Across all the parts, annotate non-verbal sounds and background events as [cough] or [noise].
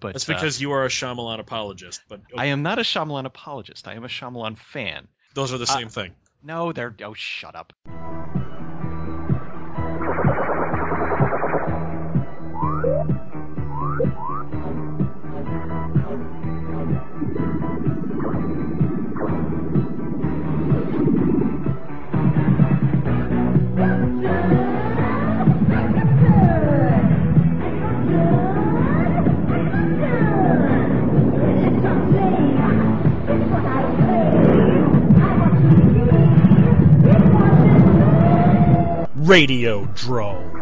But That's uh, because you are a Shyamalan apologist, but I am not a Shyamalan apologist. I am a Shyamalan fan. those are the same thing. No, they're oh, shut up. Radiodrome.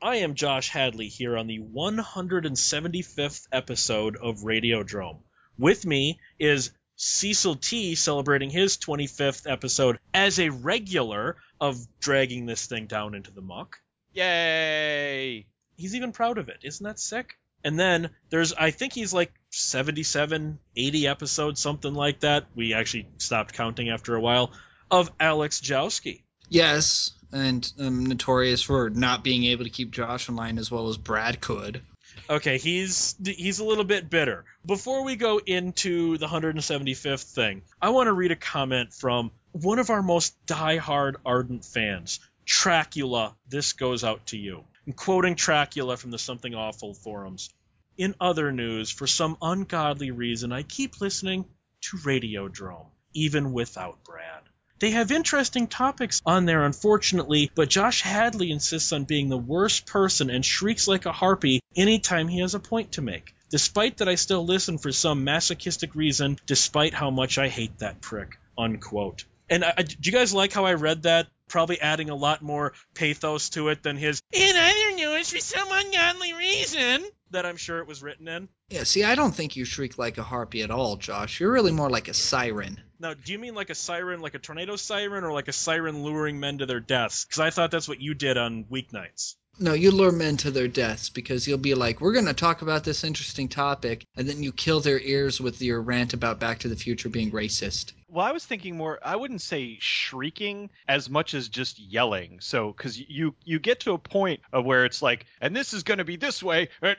I am Josh Hadley here on the 175th episode of Radiodrome. With me is Cecil T celebrating his 25th episode as a regular of dragging this thing down into the muck. Yay! He's even proud of it. Isn't that sick? And then there's, I think he's like 77, 80 episodes, something like that. We actually stopped counting after a while. Of Alex Jowski. Yes, and I'm notorious for not being able to keep Josh in line as well as Brad could. Okay, he's he's a little bit bitter. Before we go into the 175th thing, I want to read a comment from one of our most die-hard ardent fans, Tracula. This goes out to you. I'm quoting Tracula from the Something Awful forums. In other news, for some ungodly reason, I keep listening to Radiodrome, even without Brad. They have interesting topics on there, unfortunately, but Josh Hadley insists on being the worst person and shrieks like a harpy anytime he has a point to make. Despite that, I still listen for some masochistic reason, despite how much I hate that prick. Unquote. And I, do you guys like how I read that? Probably adding a lot more pathos to it than his "in other news for some ungodly reason" that I'm sure it was written in. Yeah, see, I don't think you shriek like a harpy at all, Josh. You're really more like a siren. Now, do you mean like a siren, like a tornado siren, or like a siren luring men to their deaths? Because I thought that's what you did on weeknights. No, you lure men to their deaths because you'll be like, we're going to talk about this interesting topic, and then you kill their ears with your rant about Back to the Future being racist. Well, I was thinking more. I wouldn't say shrieking as much as just yelling. So, because you you get to a point of where it's like, and this is going to be this way. and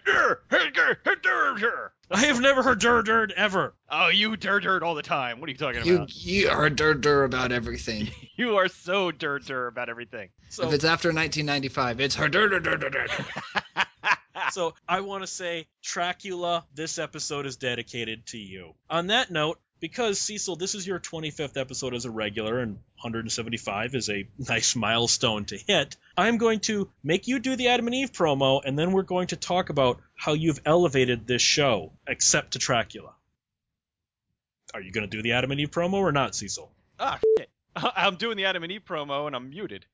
I have never heard dur dur ever. Oh, you dur dur all the time. What are you talking You about? you are dur dur about everything. [laughs] You are so dur dur about everything. So, if it's after 1995, it's her dur dur dur dur dur. [laughs] so I want to say, Tracula, this episode is dedicated to you. On that note, because Cecil, this is your 25th episode as a regular, and 175 is a nice milestone to hit. I'm going to make you do the Adam and Eve promo, and then we're going to talk about how you've elevated this show, except to Tracula. Are you going to do the Adam and Eve promo or not, Cecil? Ah, shit. [laughs] I'm doing the Adam and Eve promo and I'm muted.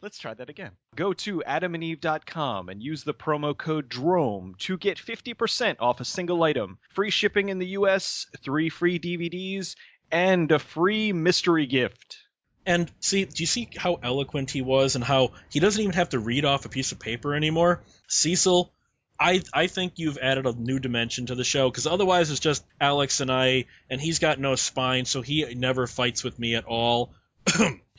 Let's try that again. Go to adamandeve.com and use the promo code DROME to get 50% off a single item, free shipping in the US, three free DVDs, and a free mystery gift. And see, do you see how eloquent he was and how he doesn't even have to read off a piece of paper anymore? Cecil, I I think you've added a new dimension to the show because otherwise it's just Alex and I, and he's got no spine, so he never fights with me at all.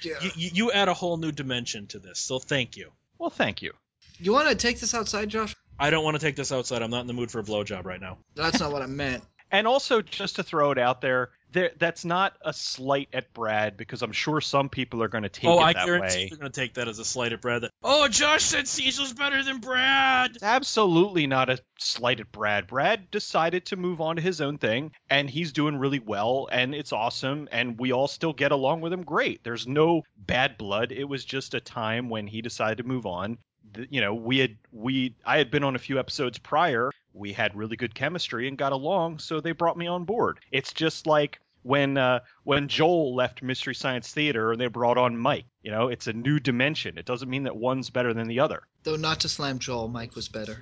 Yeah. you, you you add a whole new dimension to this, so thank you. Well, thank you. You want to take this outside, Josh? I don't want to take this outside. I'm not in the mood for a blowjob right now. That's not what I meant. And also, just to throw it out there, there that's not a slight at Brad because I'm sure some people are going to take oh, it I that guarantee way. you're gonna take that as a slight at Brad. That, oh, Josh said Cecil's better than Brad. It's absolutely not a slight at Brad. Brad decided to move on to his own thing, and he's doing really well, and it's awesome, and we all still get along with him great. There's no bad blood. It was just a time when he decided to move on. You know, we had we I had been on a few episodes prior. We had really good chemistry and got along, so they brought me on board. It's just like when uh, when Joel left Mystery Science Theater and they brought on Mike. You know, it's a new dimension. It doesn't mean that one's better than the other. Though not to slam Joel, Mike was better.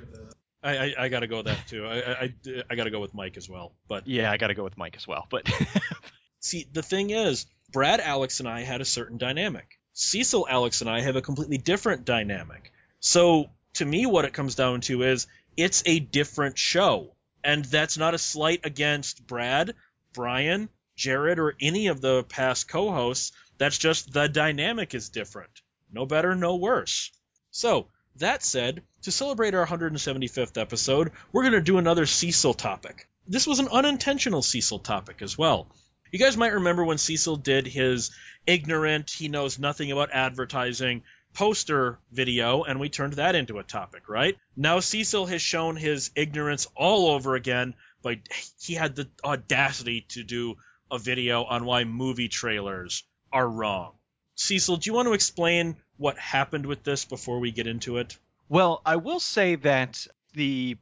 I, I, I gotta go with that too. I, I, I, I gotta go with Mike as well. But Yeah, I got to go with Mike as well. But [laughs] see, the thing is, Brad, Alex, and I had a certain dynamic. Cecil, Alex, and I have a completely different dynamic. So to me, what it comes down to is it's a different show, and that's not a slight against Brad, Brian, Jared, or any of the past co-hosts. That's just the dynamic is different. No better, no worse. So That said, to celebrate our 175th episode, we're going to do another Cecil topic. This was an unintentional Cecil topic as well. You guys might remember when Cecil did his ignorant, he knows nothing about advertising poster video, and we turned that into a topic, right? Now Cecil has shown his ignorance all over again, but he had the audacity to do a video on why movie trailers are wrong. Cecil, do you want to explain what happened with this before we get into it? Well, I will say that the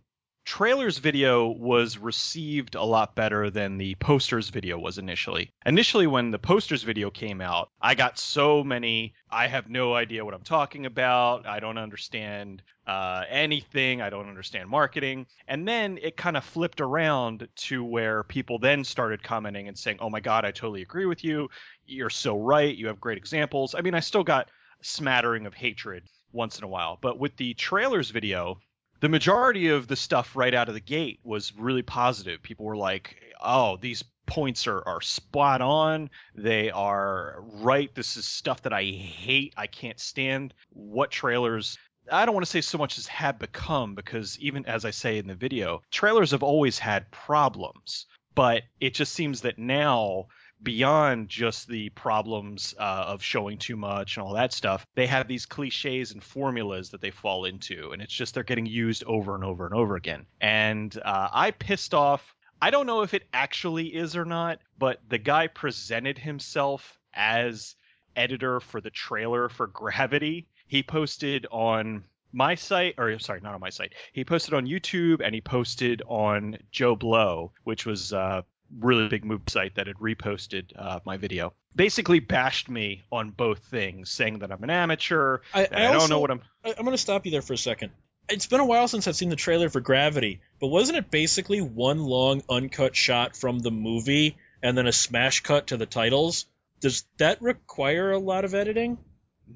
trailers video was received a lot better than the posters video was initially. Initially, when the posters video came out, I got so many, I have no idea what I'm talking about. I don't understand uh, anything. I don't understand marketing. And then it kind of flipped around to where people then started commenting and saying, oh my God, I totally agree with you. You're so right. You have great examples. I mean, I still got smattering of hatred once in a while. But with the trailers video, the majority of the stuff right out of the gate was really positive. People were like, "Oh, these points are are spot on. They are right. This is stuff that I hate. I can't stand. What trailers I don't want to say so much as have become because even as I say in the video, trailers have always had problems, but it just seems that now beyond just the problems uh, of showing too much and all that stuff, they have these cliches and formulas that they fall into, and it's just they're getting used over and over and over again. And uh, I pissed off. I don't know if it actually is or not, but the guy presented himself as editor for the trailer for Gravity. He posted on my site, or sorry, not on my site. He posted on YouTube and he posted on JoBlo, which was uh, really big move site that had reposted uh, my video. Basically, bashed me on both things, saying that I'm an amateur. I, I, I don't know what I'm. I, I'm going to stop you there for a second. It's been a while since I've seen the trailer for Gravity, but wasn't it basically one long uncut shot from the movie and then a smash cut to the titles? Does that require a lot of editing?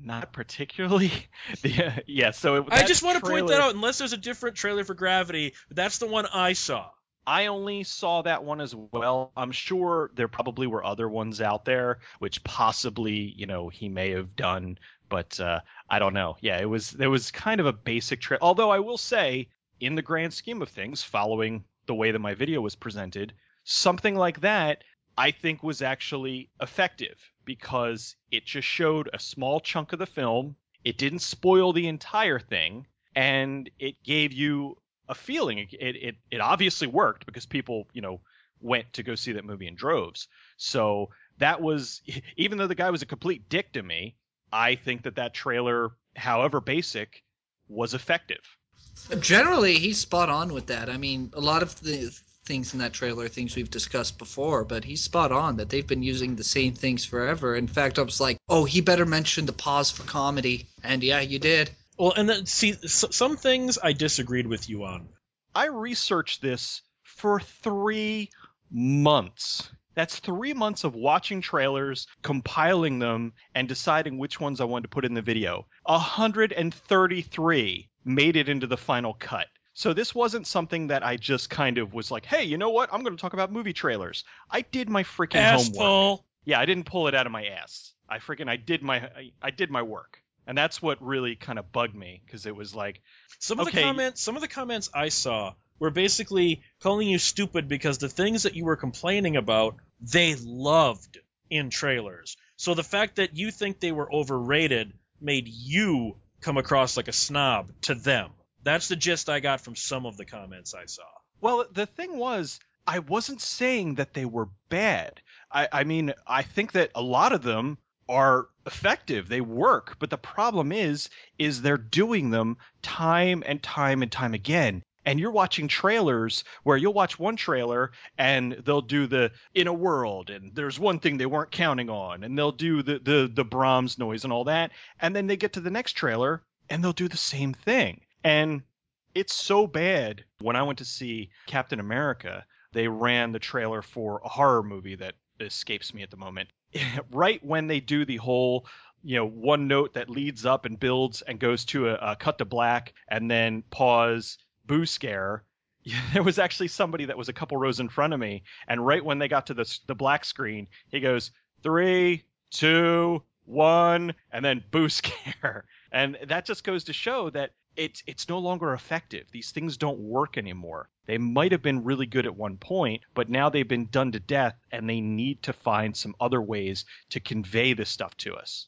Not particularly. [laughs] yeah, yeah. So it, I just want to point that out. Unless there's a different trailer for Gravity, that's the one I saw. I only saw that one as well. I'm sure there probably were other ones out there, which possibly, you know, he may have done, but uh, I don't know. Yeah, it was there was kind of a basic trick. Although I will say, in the grand scheme of things, following the way that my video was presented, something like that I think was actually effective because it just showed a small chunk of the film. It didn't spoil the entire thing, and it gave you a feeling. It, it it obviously worked because people you know went to go see that movie in droves. So that was [laughs] even though the guy was a complete dick to me, I think that that trailer, however basic, was effective. Generally, he's spot on with that. I mean, a lot of the things in that trailer things we've discussed before, but he's spot on that they've been using the same things forever. In fact, I was like, oh, he better mention the pause for comedy. And yeah, you did. Well, and then see, some things I disagreed with you on. I researched this for three months. That's three months of watching trailers, compiling them, and deciding which ones I wanted to put in the video. 133 made it into the final cut. So this wasn't something that I just kind of was like, hey, you know what? I'm going to talk about movie trailers. I did my freaking Ass homework. Yeah, I didn't pull it out of my ass. I freaking I did my I, I did my work and that's what really kind of bugged me because it was like some of okay, the comments some of the comments i saw were basically calling you stupid because the things that you were complaining about they loved in trailers. So the fact that you think they were overrated made you come across like a snob to them. That's the gist i got from some of the comments i saw. Well the thing was i wasn't saying that they were bad. I, I mean i think that a lot of them are effective. They work. But the problem is is they're doing them time and time and time again. And you're watching trailers where you'll watch one trailer and they'll do the in a world and there's one thing they weren't counting on. And they'll do the the the Brahms noise and all that. And then they get to the next trailer and they'll do the same thing. And it's so bad. When I went to see Captain America they ran the trailer for a horror movie that escapes me at the moment [laughs] right when they do the whole you know one note that leads up and builds and goes to a, a cut to black and then pause boo scare. [laughs] There was actually somebody that was a couple rows in front of me and right when they got to the, the black screen he goes three two one and then boo [laughs] scare. And that just goes to show that it's it's no longer effective. These things don't work anymore. They might have been really good at one point, but now they've been done to death and they need to find some other ways to convey this stuff to us.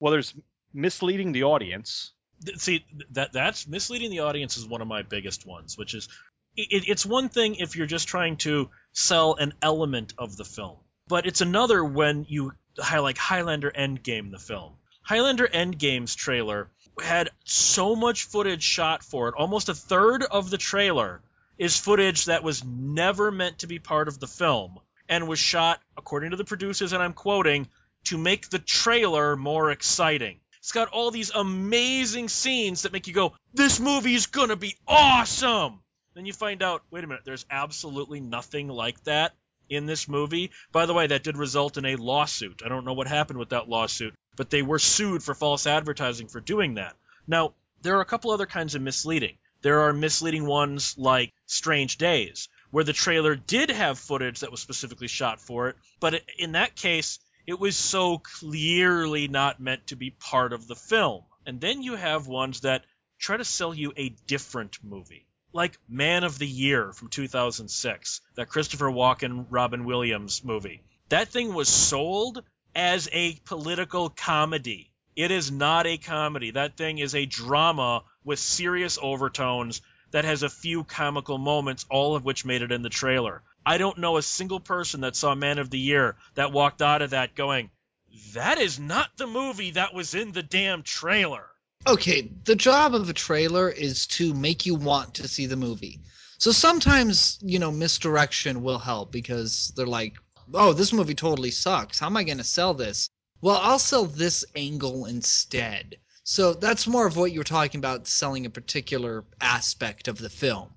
Well, there's misleading the audience. See, that that's misleading the audience is one of my biggest ones, which is it, it's one thing if you're just trying to sell an element of the film, but it's another when you like Highlander Endgame the film. Highlander Endgame's trailer had so much footage shot for it. Almost a third of the trailer is footage that was never meant to be part of the film and was shot, according to the producers, and I'm quoting, to make the trailer more exciting. It's got all these amazing scenes that make you go, this movie's gonna be awesome! Then you find out, wait a minute, there's absolutely nothing like that in this movie. By the way, that did result in a lawsuit. I don't know what happened with that lawsuit, but they were sued for false advertising for doing that. Now, there are a couple other kinds of misleading. There are misleading ones like Strange Days, where the trailer did have footage that was specifically shot for it, but in that case, it was so clearly not meant to be part of the film. And then you have ones that try to sell you a different movie like Man of the Year from 2006, that Christopher Walken, Robin Williams movie. That thing was sold as a political comedy. It is not a comedy. That thing is a drama with serious overtones that has a few comical moments, all of which made it in the trailer. I don't know a single person that saw Man of the Year that walked out of that going, that is not the movie that was in the damn trailer. Okay, the job of a trailer is to make you want to see the movie. So sometimes, you know, misdirection will help because they're like, oh, this movie totally sucks. How am I going to sell this? Well, I'll sell this angle instead. So that's more of what you were talking about selling a particular aspect of the film.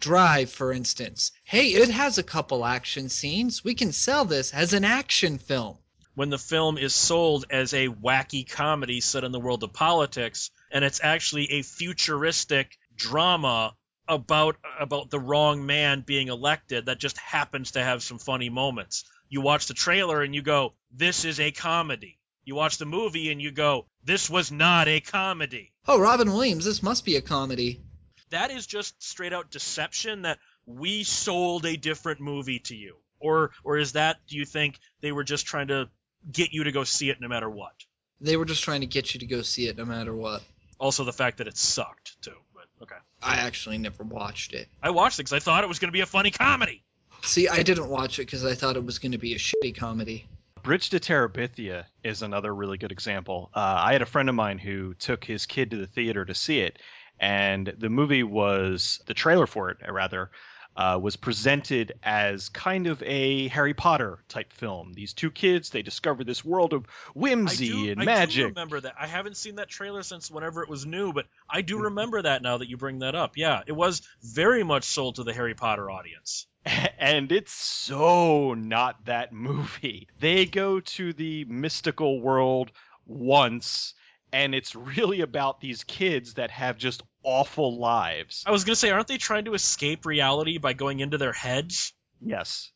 Drive, for instance. Hey, it has a couple action scenes. We can sell this as an action film when the film is sold as a wacky comedy set in the world of politics, and it's actually a futuristic drama about about the wrong man being elected that just happens to have some funny moments. You watch the trailer and you go, "This is a comedy." You watch the movie and you go, "This was not a comedy." Oh, Robin Williams, this must be a comedy. That is just straight out deception that we sold a different movie to you. Or or is that do you think they were just trying to get you to go see it no matter what. They were just trying to get you to go see it no matter what. Also, the fact that it sucked too. But okay. I actually never watched it. I watched it because I thought it was going to be a funny comedy. See, I didn't watch it because I thought it was going to be a shitty comedy. Bridge to Terabithia is another really good example. Uh, I had a friend of mine who took his kid to the theater to see it, and the movie was the trailer for it, rather, uh, was presented as kind of a Harry Potter type film. These two kids, they discover this world of whimsy do, and I magic. I do remember that. I haven't seen that trailer since whenever it was new, but I do remember that now that you bring that up. Yeah, it was very much sold to the Harry Potter audience. [laughs] And it's so not that movie. They go to the mystical world once and it's really about these kids that have just awful lives. I was gonna say, aren't they trying to escape reality by going into their heads? Yes.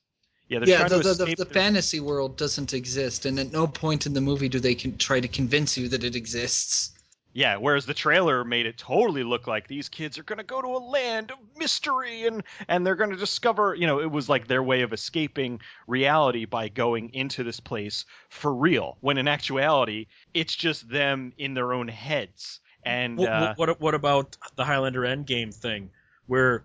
Yeah, yeah the, the, the, the fantasy world doesn't exist, and at no point in the movie do they try to convince you that it exists. Yeah, whereas the trailer made it totally look like these kids are going to go to a land of mystery and and they're going to discover, you know, it was like their way of escaping reality by going into this place for real. When in actuality, it's just them in their own heads. And what, uh, what, what about the Highlander Endgame thing where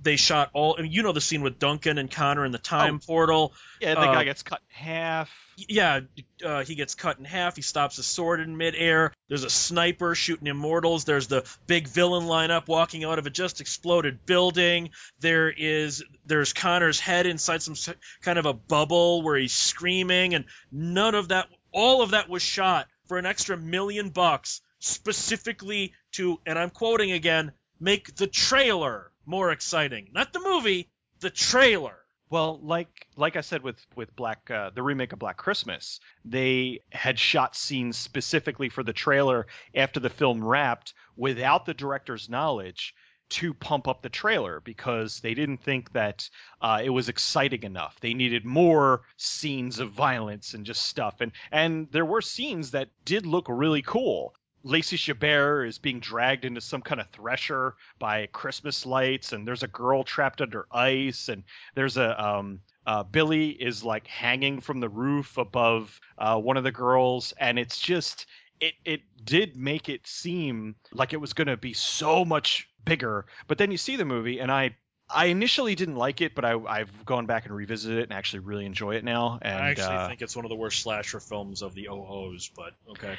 they shot all. I mean, you know the scene with Duncan and Connor in the time oh, portal. Yeah, the uh, guy gets cut in half. Yeah, uh, he gets cut in half. He stops a sword in midair. There's a sniper shooting immortals. There's the big villain lineup walking out of a just exploded building. There is there's Connor's head inside some kind of a bubble where he's screaming, and none of that. All of that was shot for an extra million bucks specifically to, and I'm quoting again, make the trailer more exciting. Not the movie, the trailer. Well, like like I said with with Black uh, the remake of Black Christmas, they had shot scenes specifically for the trailer after the film wrapped without the director's knowledge to pump up the trailer because they didn't think that uh, it was exciting enough. They needed more scenes of violence and just stuff. And and there were scenes that did look really cool Lacey Chabert is being dragged into some kind of thresher by Christmas lights, and there's a girl trapped under ice, and there's a um, uh, Billy is like hanging from the roof above uh, one of the girls, and it's just it it did make it seem like it was going to be so much bigger. But then you see the movie, and I I initially didn't like it, but I, I've gone back and revisited it and actually really enjoy it now. And I actually uh, think it's one of the worst slasher films of the OOs, but okay.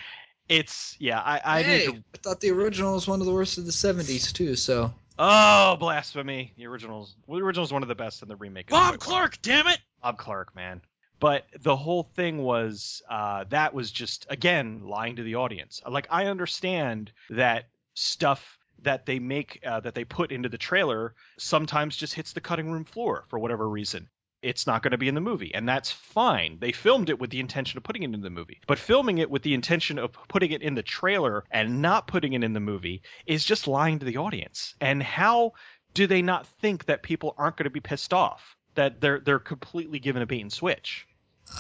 It's yeah. I I hey, to. I thought the original was one of the worst of the '70s too. So Oh blasphemy! The originals. Well, the original's one of the best, and the remake. Bob by far- Clark, damn it! Bob Clark, man. But the whole thing was uh, that was just again lying to the audience. Like I understand that stuff that they make uh, that they put into the trailer sometimes just hits the cutting room floor for whatever reason. It's not going to be in the movie, and that's fine. They filmed it with the intention of putting it in the movie, but filming it with the intention of putting it in the trailer and not putting it in the movie is just lying to the audience. And how do they not think that people aren't going to be pissed off? That they're they're completely given a bait and switch.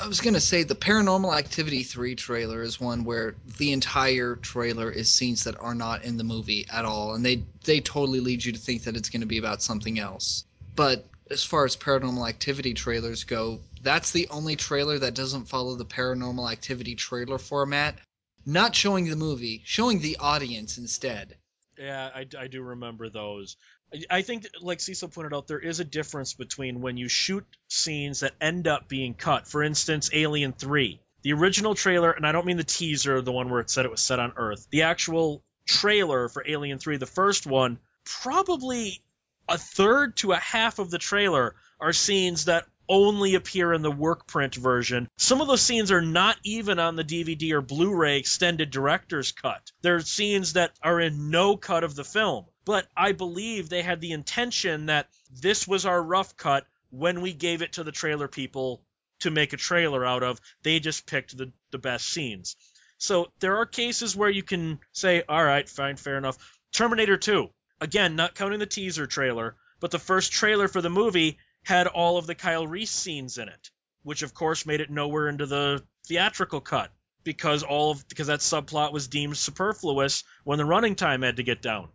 I was gonna say the Paranormal Activity 3 trailer is one where the entire trailer is scenes that are not in the movie at all, and they they totally lead you to think that it's gonna be about something else. But as far as Paranormal Activity trailers go, that's the only trailer that doesn't follow the Paranormal Activity trailer format, not showing the movie, showing the audience instead. Yeah, I, I do remember those. I- I think, like Cecil pointed out, there is a difference between when you shoot scenes that end up being cut. For instance, Alien 3. The original trailer, and I don't mean the teaser, the one where it said it was set on Earth. The actual trailer for Alien 3, the first one, probably a third to a half of the trailer are scenes that only appear in the work print version. Some of those scenes are not even on the DVD or Blu-ray extended director's cut. They're scenes that are in no cut of the film. But I believe they had the intention that this was our rough cut when we gave it to the trailer people to make a trailer out of. They just picked the, the best scenes. So there are cases where you can say, all right, fine, fair enough. Terminator 2, again, not counting the teaser trailer, but the first trailer for the movie had all of the Kyle Reese scenes in it, which of course made it nowhere into the theatrical cut because all of because that subplot was deemed superfluous when the running time had to get down.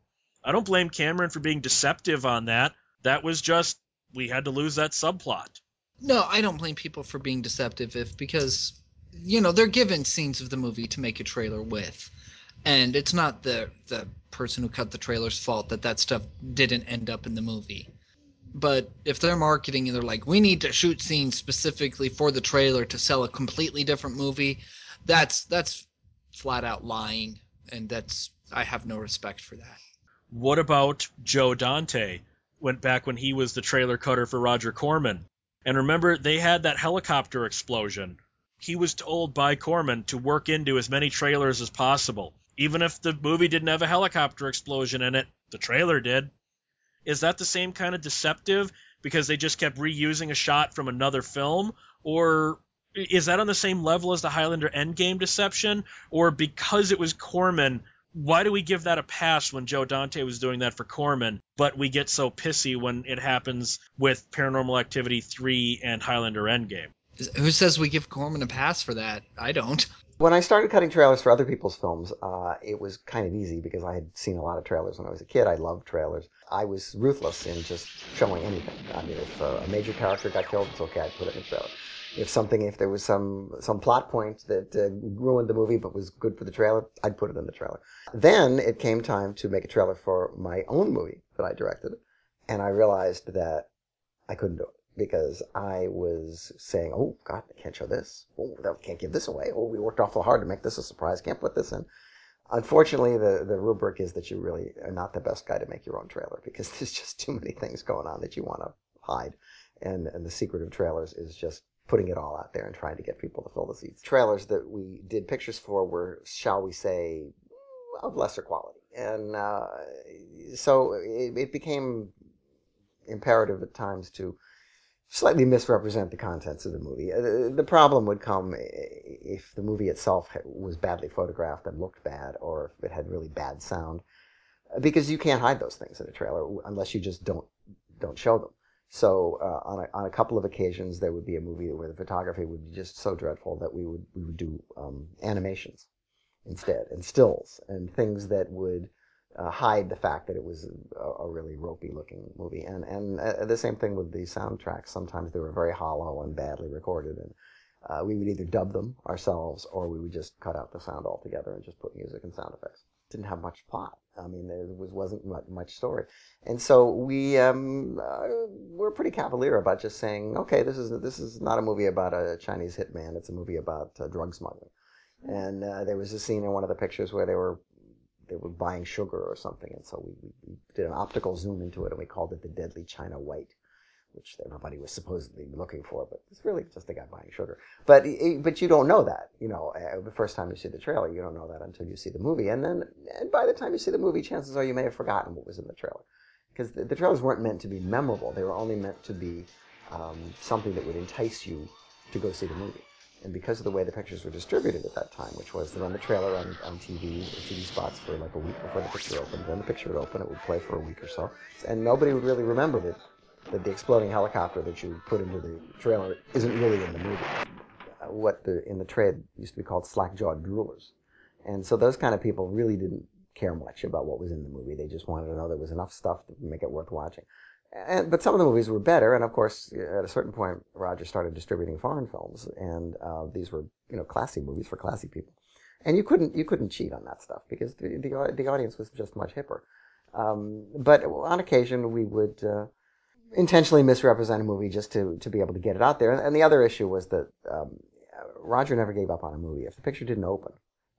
I don't blame Cameron for being deceptive on that. That was just we had to lose that subplot. No, I don't blame people for being deceptive if because you know they're given scenes of the movie to make a trailer with, and it's not the the person who cut the trailer's fault that that stuff didn't end up in the movie. But if they're marketing and they're like, we need to shoot scenes specifically for the trailer to sell a completely different movie, that's that's flat out lying, and that's I have no respect for that. What about Joe Dante? Went back when he was the trailer cutter for Roger Corman. And remember, they had that helicopter explosion. He was told by Corman to work into as many trailers as possible. Even if the movie didn't have a helicopter explosion in it, the trailer did. Is that the same kind of deceptive because they just kept reusing a shot from another film? Or is that on the same level as the Highlander Endgame deception? Or because it was Corman, why do we give that a pass when Joe Dante was doing that for Corman, but we get so pissy when it happens with Paranormal Activity 3 and Highlander Endgame? Who says we give Corman a pass for that? I don't. When I started cutting trailers for other people's films, uh, it was kind of easy because I had seen a lot of trailers when I was a kid. I loved trailers. I was ruthless in just showing anything. I mean, if uh, a major character got killed, it's okay. I'd put it in the trailer. If something, if there was some some plot point that uh, ruined the movie but was good for the trailer, I'd put it in the trailer. Then it came time to make a trailer for my own movie that I directed, and I realized that I couldn't do it because I was saying, "Oh God, I can't show this. Oh, that can't give this away. Oh, we worked awful hard to make this a surprise. Can't put this in." Unfortunately, the the rubric is that you really are not the best guy to make your own trailer because [laughs] there's just too many things going on that you want to hide, and and the secret of trailers is just putting it all out there and trying to get people to fill the seats. Trailers that we did pictures for were, shall we say, of lesser quality, and uh, so it, it became imperative at times to slightly misrepresent the contents of the movie. Uh, The problem would come if the movie itself was badly photographed and looked bad, or if it had really bad sound, Uh, because you can't hide those things in a trailer unless you just don't don't show them. So uh, on a, on a couple of occasions, there would be a movie where the photography would be just so dreadful that we would we would do um, animations instead, and stills and things that would uh, hide the fact that it was a, a really ropey looking movie. And and uh, the same thing with the soundtracks. Sometimes they were very hollow and badly recorded, and uh, we would either dub them ourselves or we would just cut out the sound altogether and just put music and sound effects. Didn't have much plot. I mean, there was wasn't much story, and so we um, uh, we're pretty cavalier about just saying, okay, this is this is not a movie about a Chinese hitman. It's a movie about uh, drug smuggling. And uh, there was a scene in one of the pictures where they were they were buying sugar or something, and so we, we did an optical zoom into it, and we called it the Deadly China White, which everybody was supposedly looking for, but it's really just a guy buying sugar. But but you don't know that, you know, uh, the first time you see the trailer, you don't know that until you see the movie, and then and by the time you see the movie, chances are you may have forgotten what was in the trailer, because the, the trailers weren't meant to be memorable; they were only meant to be um, something that would entice you to go see the movie. And because of the way the pictures were distributed at that time, which was to run the trailer on, on TV, TV spots for like a week before the picture opened, then the picture would open, it would play for a week or so, and nobody would really remember that, that the exploding helicopter that you put into the trailer isn't really in the movie. Uh, what the in the trade used to be called slack-jawed droolers. And so those kind of people really didn't care much about what was in the movie. They just wanted to know there was enough stuff to make it worth watching. And, but some of the movies were better, and of course, at a certain point, Roger started distributing foreign films, and uh, these were, you know, classy movies for classy people. And you couldn't you couldn't cheat on that stuff because the the, the audience was just much hipper. Um, but on occasion, we would uh, intentionally misrepresent a movie just to to be able to get it out there. And the other issue was that um, Roger never gave up on a movie. If the picture didn't open,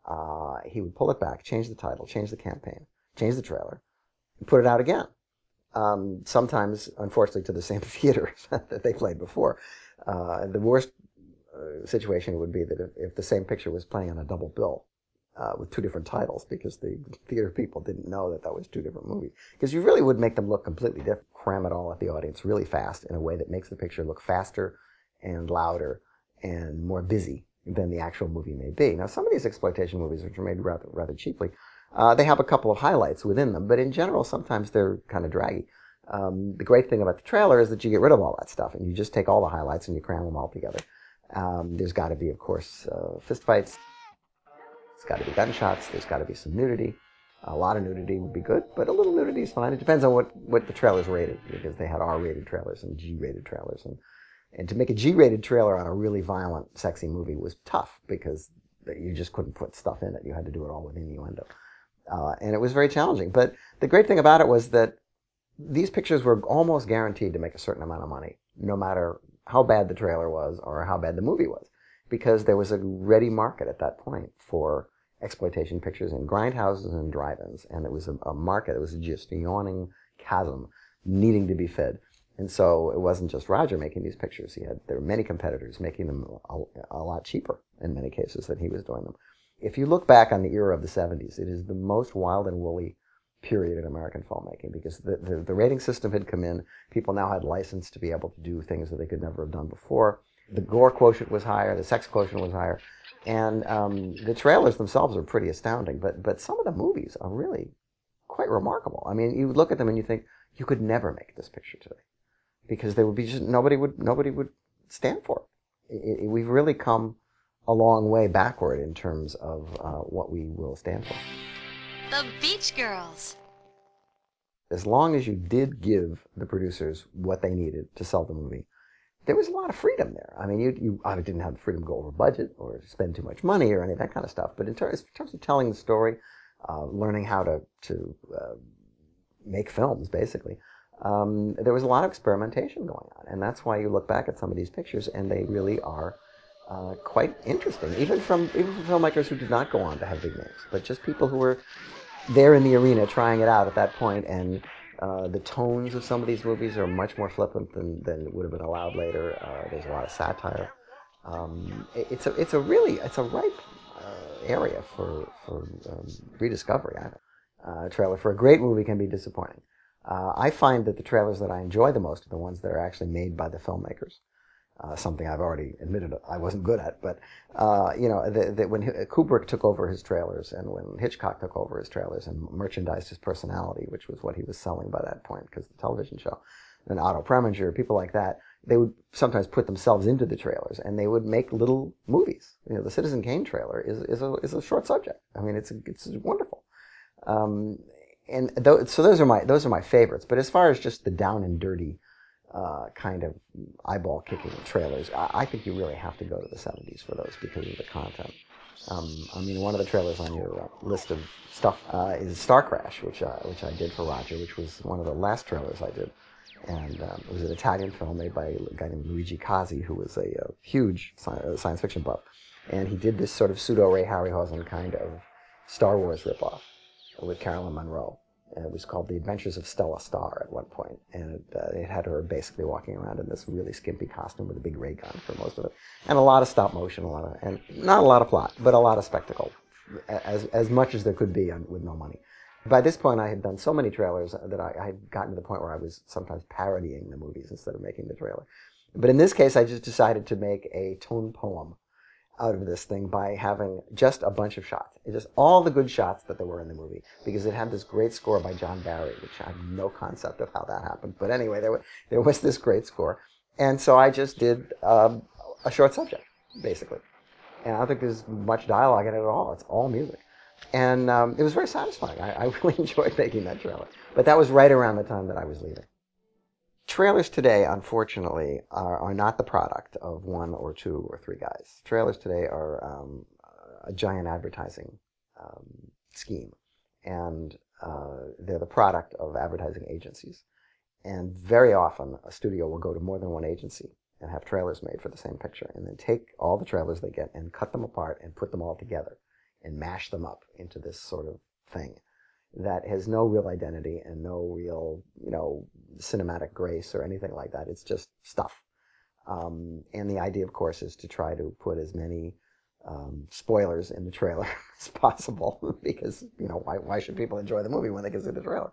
uh, he would pull it back, change the title, change the campaign, change the trailer, and put it out again um, sometimes, unfortunately, to the same [laughs] theater that they played before. Uh, the worst uh, situation would be that if, if, the same picture was playing on a double bill uh, with two different titles because the theater people didn't know that that was two different movies. Because you really would make them look completely different, cram it all at the audience really fast in a way that makes the picture look faster and louder and more busy than the actual movie may be. Now, some of these exploitation movies, which are made rather rather cheaply, uh, they have a couple of highlights within them, but in general, sometimes they're kind of draggy. Um, the great thing about the trailer is that you get rid of all that stuff and you just take all the highlights and you cram them all together. Um, there's got to be, of course, uh, fistfights. There's got to be gunshots. There's got to be some nudity. A lot of nudity would be good, but a little nudity is fine. It depends on what, what the trailer's rated, because they had R-rated trailers and G-rated trailers. And, and to make a G-rated trailer on a really violent, sexy movie was tough, because you just couldn't put stuff in it. You had to do it all with innuendo. Uh, and it was very challenging. But the great thing about it was that these pictures were almost guaranteed to make a certain amount of money, no matter how bad the trailer was or how bad the movie was, because there was a ready market at that point for exploitation pictures in grindhouses and drive-ins, and it was a, a market. It was just a yawning chasm needing to be fed. And so it wasn't just Roger making these pictures. He had there were many competitors making them a, a lot cheaper in many cases than he was doing them if you look back on the era of the 70s, it is the most wild and woolly period in American filmmaking because the, the, the, rating system had come in. People now had license to be able to do things that they could never have done before. The gore quotient was higher, the sex quotient was higher, and um, the trailers themselves are pretty astounding. But but some of the movies are really quite remarkable. I mean, you look at them and you think you could never make this picture today because there would be just nobody would nobody would stand for it. it, it we've really come a long way backward in terms of uh, what we will stand for. The Beach Girls. As long as you did give the producers what they needed to sell the movie, there was a lot of freedom there. I mean, you, you obviously didn't have the freedom to go over budget or spend too much money or any of that kind of stuff. But in, ter- in terms of telling the story, uh, learning how to to uh, make films, basically, um, there was a lot of experimentation going on, and that's why you look back at some of these pictures and they really are uh, quite interesting, even from even from filmmakers who did not go on to have big names, but just people who were there in the arena trying it out at that point. And uh, the tones of some of these movies are much more flippant than, than would have been allowed later. Uh, there's a lot of satire. Um, it, it's a it's a really it's a ripe uh, area for for um, rediscovery. Uh, trailer for a great movie can be disappointing. I find that the trailers that I enjoy the most are the ones that are actually made by the filmmakers uh, something I've already admitted I wasn't good at. But uh, you know, when Kubrick took over his trailers, and when Hitchcock took over his trailers and merchandised his personality, which was what he was selling by that point, because the television show, and Otto Preminger, people like that, they would sometimes put themselves into the trailers and they would make little movies. You know, the Citizen Kane trailer is, is a is a short subject. I mean, it's it's wonderful. Um, and th- so those are my those are my favorites. But as far as just the down and dirty uh, kind of eyeball kicking trailers, I, I, think you really have to go to the 70s for those because of the content. Um, I mean, one of the trailers on your uh, list of stuff uh, is Starcrash, which uh, which I did for Roger, which was one of the last trailers I did, and um, it was an Italian film made by a guy named Luigi Cozzi, who was a, a huge uh, science fiction buff, and he did this sort of pseudo Ray Harryhausen kind of Star Wars ripoff with Caroline Munro. It was called The Adventures of Stella Star at one point, and it, uh, it, had her basically walking around in this really skimpy costume with a big ray gun for most of it, and a lot of stop motion, a lot of, and not a lot of plot, but a lot of spectacle, as as much as there could be on, with no money. By this point, I had done so many trailers that I, I had gotten to the point where I was sometimes parodying the movies instead of making the trailer. But in this case, I just decided to make a tone poem out of this thing by having just a bunch of shots. just all the good shots that there were in the movie because it had this great score by John Barry, which I have no concept of how that happened. But anyway, there, there was this great score. And so I just did um, a short subject, basically. And I don't think there's much dialogue in it at all. It's all music. And um, it was very satisfying. I, I [laughs] really enjoyed making that trailer. But that was right around the time that I was leaving. Trailers today, unfortunately, are, are not the product of one or two or three guys. Trailers today are um, a giant advertising um, scheme, and uh, they're the product of advertising agencies. And very often, a studio will go to more than one agency and have trailers made for the same picture, and then take all the trailers they get and cut them apart and put them all together and mash them up into this sort of thing that has no real identity and no real, you know, cinematic grace or anything like that. It's just stuff. Um, and the idea, of course, is to try to put as many um, spoilers in the trailer [laughs] as possible [laughs] because, you know, why, why should people enjoy the movie when they can see the trailer?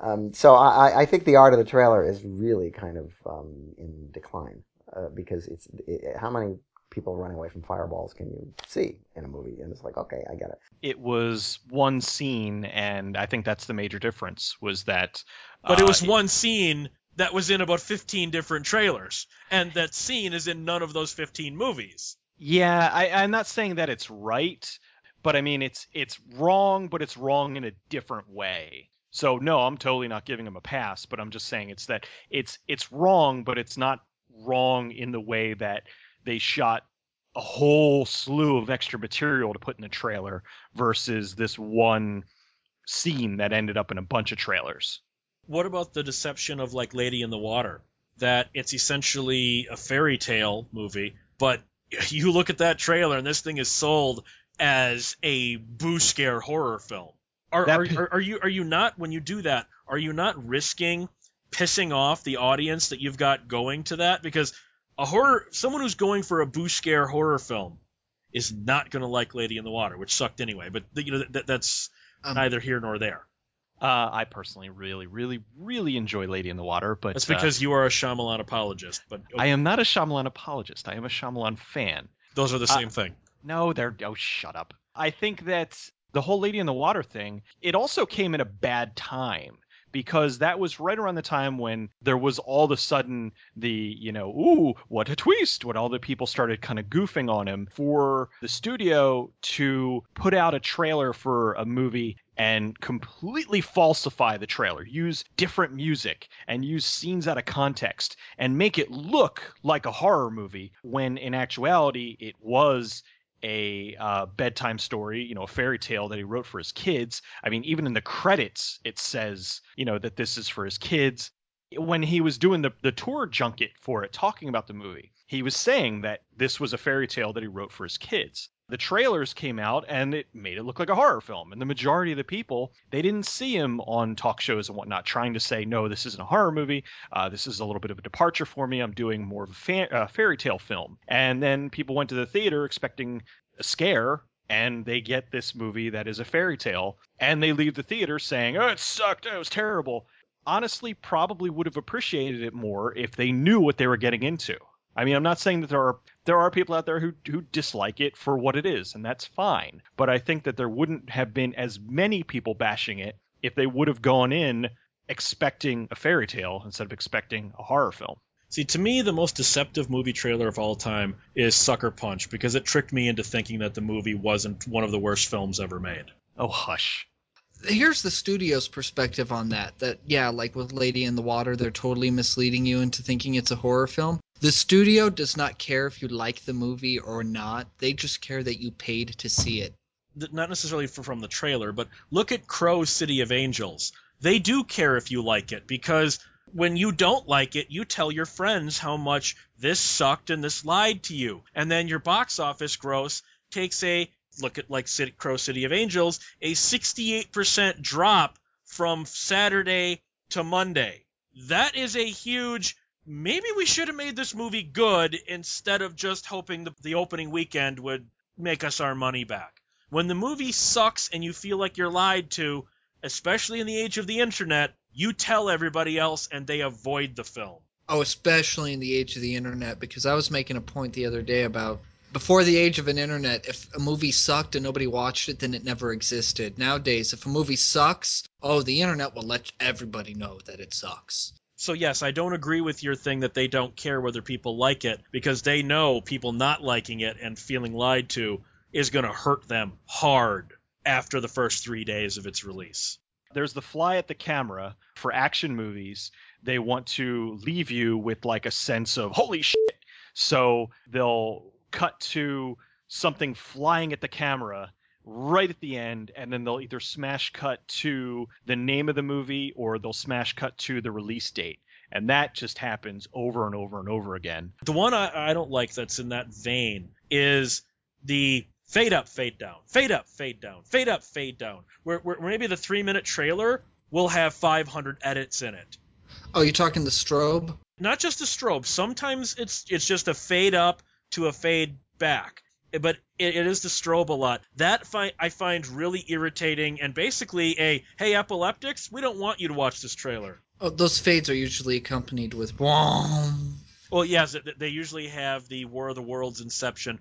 Um, so I, I think the art of the trailer is really kind of um, in decline uh, because it's it, how many people running away from fireballs can you see in a movie? And it's like, okay, I get it. It was one scene, and I think that's the major difference was that. But uh, it was one scene that was in about 15 different trailers, and that scene is in none of those 15 movies. Yeah, I, I'm not saying that it's right, but I mean it's it's wrong, but it's wrong in a different way. So no, I'm totally not giving him a pass, but I'm just saying it's that it's it's wrong, but it's not wrong in the way that they shot a whole slew of extra material to put in the trailer versus this one scene that ended up in a bunch of trailers. What about the deception of like Lady in the Water? That it's essentially a fairy tale movie, but [laughs] you look at that trailer and this thing is sold as a boo scare horror film. Are, are, are, are you are you not when you do that? Are you not risking pissing off the audience that you've got going to that? Because a horror someone who's going for a boo scare horror film is not going to like Lady in the Water, which sucked anyway. But you know that, that's um, neither here nor there. Uh, I personally really, really, really enjoy Lady in the Water, but that's because uh, you are a Shyamalan apologist. But okay. I am not a Shyamalan apologist. I am a Shyamalan fan. Those are the same uh, thing. No, they're oh, shut up. I think that the whole Lady in the Water thing, it also came at a bad time because that was right around the time when there was all of a sudden the, you know, ooh, what a twist, when all the people started kind of goofing on him for the studio to put out a trailer for a movie and completely falsify the trailer, use different music and use scenes out of context and make it look like a horror movie when in actuality it was a uh, bedtime story, you know, a fairy tale that he wrote for his kids. I mean, even in the credits, it says, you know, that this is for his kids. When he was doing the, the tour junket for it, talking about the movie, he was saying that this was a fairy tale that he wrote for his kids. The trailers came out and it made it look like a horror film. And the majority of the people, they didn't see him on talk shows and whatnot trying to say, no, this isn't a horror movie. Uh, this is a little bit of a departure for me. I'm doing more of a fa- uh, fairy tale film. And then people went to the theater expecting a scare and they get this movie that is a fairy tale and they leave the theater saying, oh, it sucked. Oh, it was terrible. Honestly, probably would have appreciated it more if they knew what they were getting into. I mean, I'm not saying that there are there are people out there who who dislike it for what it is, and that's fine. But I think that there wouldn't have been as many people bashing it if they would have gone in expecting a fairy tale instead of expecting a horror film. See, to me, the most deceptive movie trailer of all time is Sucker Punch because it tricked me into thinking that the movie wasn't one of the worst films ever made. Oh, hush. Here's the studio's perspective on that. That yeah, like with Lady in the Water, they're totally misleading you into thinking it's a horror film. The studio does not care if you like the movie or not. They just care that you paid to see it. Not necessarily from the trailer, but look at Crow City of Angels. They do care if you like it because when you don't like it, you tell your friends how much this sucked and this lied to you. And then your box office gross takes a look at like Crow City of Angels, a 68% drop from Saturday to Monday. That is a huge maybe we should have made this movie good instead of just hoping the, the opening weekend would make us our money back. When the movie sucks and you feel like you're lied to, especially in the age of the internet, you tell everybody else and they avoid the film. Oh, especially in the age of the internet, because I was making a point the other day about before the age of an internet, if a movie sucked and nobody watched it, then it never existed. Nowadays, if a movie sucks, oh, the internet will let everybody know that it sucks. So yes, I don't agree with your thing that they don't care whether people like it because they know people not liking it and feeling lied to is going to hurt them hard after the first 3 days of its release. There's the fly at the camera for action movies. They want to leave you with like a sense of holy shit. So they'll cut to something flying at the camera right at the end and then they'll either smash cut to the name of the movie or they'll smash cut to the release date and that just happens over and over and over again The one I, I don't like that's in that vein is the fade up, fade down, fade up, fade down, fade up, fade down, where, where where maybe the three minute trailer will have 500 edits in it. Oh, you're talking the strobe? Not just a strobe. Sometimes it's it's just a fade up to a fade back. But it, it is the strobe a lot. That fi- I find really irritating and basically a hey epileptics, we don't want you to watch this trailer. Oh, those fades are usually accompanied with whom. Well, yes, they usually have the War of the Worlds Inception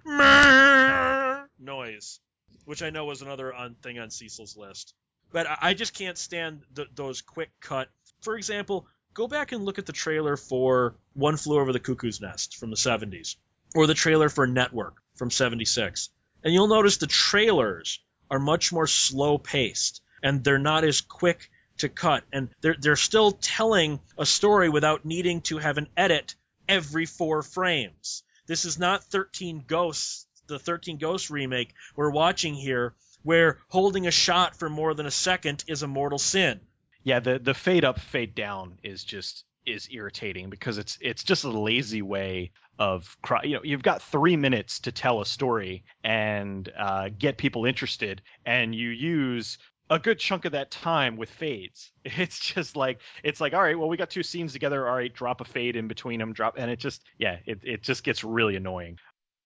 noise, which I know was another on, thing on Cecil's list. But I, just can't stand th- those quick cut. For example, go back and look at the trailer for One Flew Over the Cuckoo's Nest from the 70s, or the trailer for Network from 76. And you'll notice the trailers are much more slow paced, and they're not as quick to cut, and they're, they're still telling a story without needing to have an edit every four frames. This is not 13 Ghosts, the 13 Ghosts remake we're watching here, where holding a shot for more than a second is a mortal sin. yeah the the fade up fade down is just is irritating because it's it's just a lazy way of cry you know you've got three minutes to tell a story and uh, get people interested and you use a good chunk of that time with fades. [laughs] It's just like it's like all right well we got two scenes together. All right drop a fade in between them drop and it just yeah it, it just gets really annoying.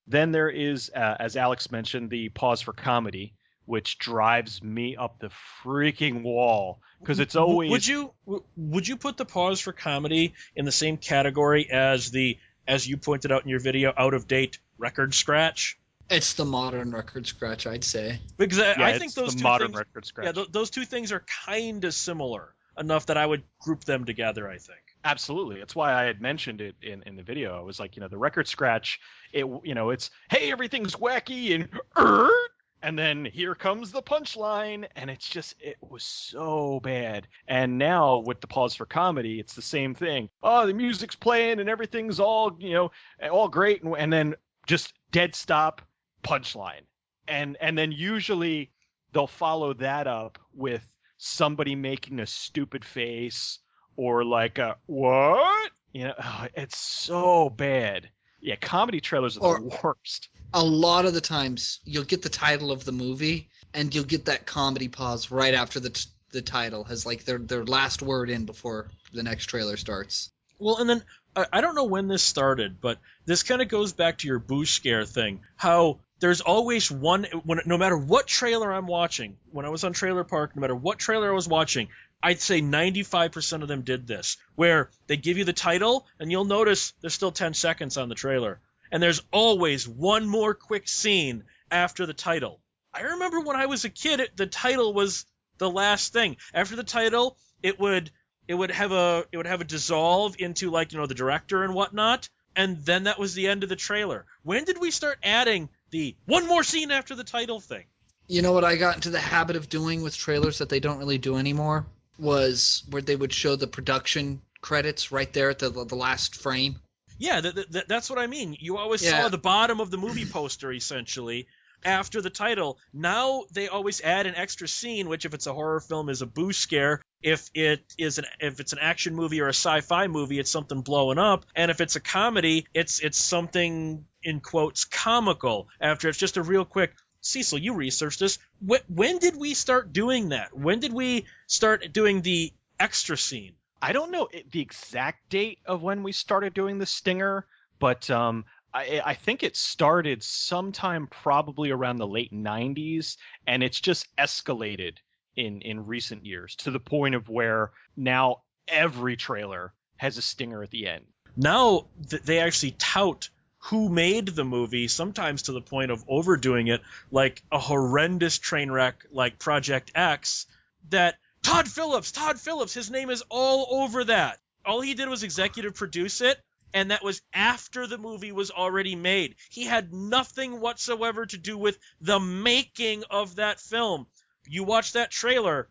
Then there is uh, as alex mentioned the pause for comedy which drives me up the freaking wall because it's always Would you would you put the pause for comedy in the same category as the as you pointed out in your video out of date record scratch? It's the modern record scratch, I'd say. Because I, yeah, I it's think those the two modern things, record scratch. yeah, th- those two things are kind of similar enough that I would group them together. I think. Absolutely. That's why I had mentioned it in, in the video. I was like, you know, the record scratch, it you know, it's hey, everything's wacky and er, and then here comes the punchline and it's just it was so bad. And now with the pause for comedy, it's the same thing. Oh, the music's playing and everything's all, you know, all great and, and then just dead stop punchline. And and then usually they'll follow that up with somebody making a stupid face or like a what? You know, oh, [sighs] it's so bad. Yeah, comedy trailers are Or- the worst. A lot of the times, you'll get the title of the movie, and you'll get that comedy pause right after the t- the title has like their their last word in before the next trailer starts. Well, and then I, I don't know when this started, but this kind of goes back to your boo scare thing. How there's always one when no matter what trailer I'm watching, when I was on Trailer Park, no matter what trailer I was watching, I'd say 95% of them did this, where they give you the title and you'll notice there's still 10 seconds on the trailer, and there's always one more quick scene after the title. I remember when I was a kid, it, the title was the last thing. After the title, it would It would have a it would have a dissolve into like you know the director and whatnot, and then that was the end of the trailer. When did we start adding the one more scene after the title thing? You know what I got into the habit of doing with trailers that they don't really do anymore was where they would show the production credits right there at the the last frame. Yeah, th- th- that's what I mean. You always Yeah. saw the bottom of the movie poster essentially after the title. Now they always add an extra scene, which if it's a horror film is a boo scare. If it is an if it's an action movie or a sci-fi movie, it's something blowing up. And if it's a comedy, it's it's something in quotes comical. After it's just a real quick. Cecil, you researched this. When, when did we start doing that? When did we start doing the extra scene? I don't know the exact date of when we started doing the stinger, but um, I, I think it started sometime probably around the late 90s, and it's just escalated in in recent years to the point of where now every trailer has a stinger at the end. now th- they actually tout who made the movie, sometimes to the point of overdoing it, like a horrendous train wreck like Project X, that Todd Phillips, Todd Phillips, his name is all over that. All he did was executive produce it, and that was after the movie was already made. He had nothing whatsoever to do with the making of that film. You watch that trailer,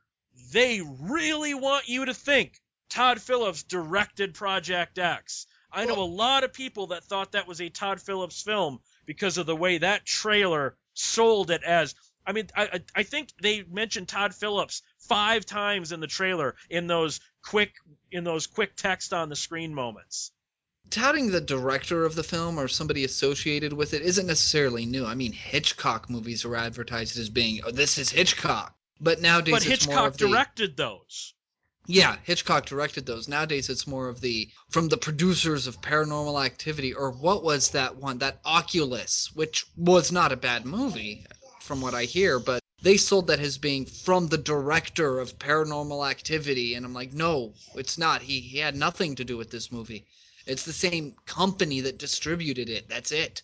they really want you to think Todd Phillips directed Project X. I know a lot of people that thought that was a Todd Phillips film because of the way that trailer sold it as. I mean, I, I think they mentioned Todd Phillips five times in the trailer in those quick in those quick text on the screen moments. touting the director of the film or somebody associated with it isn't necessarily new. I mean, Hitchcock movies were advertised as being, oh, this is Hitchcock. But nowadays But it's more Hitchcock of the, directed those. Yeah, Hitchcock directed those. Nowadays it's more of the from the producers of Paranormal Activity or what was that one? That Oculus, which was not a bad movie from what I hear, but they sold that as being from the director of Paranormal Activity and I'm like, "No, it's not. He he had nothing to do with this movie. It's the same company that distributed it. That's it."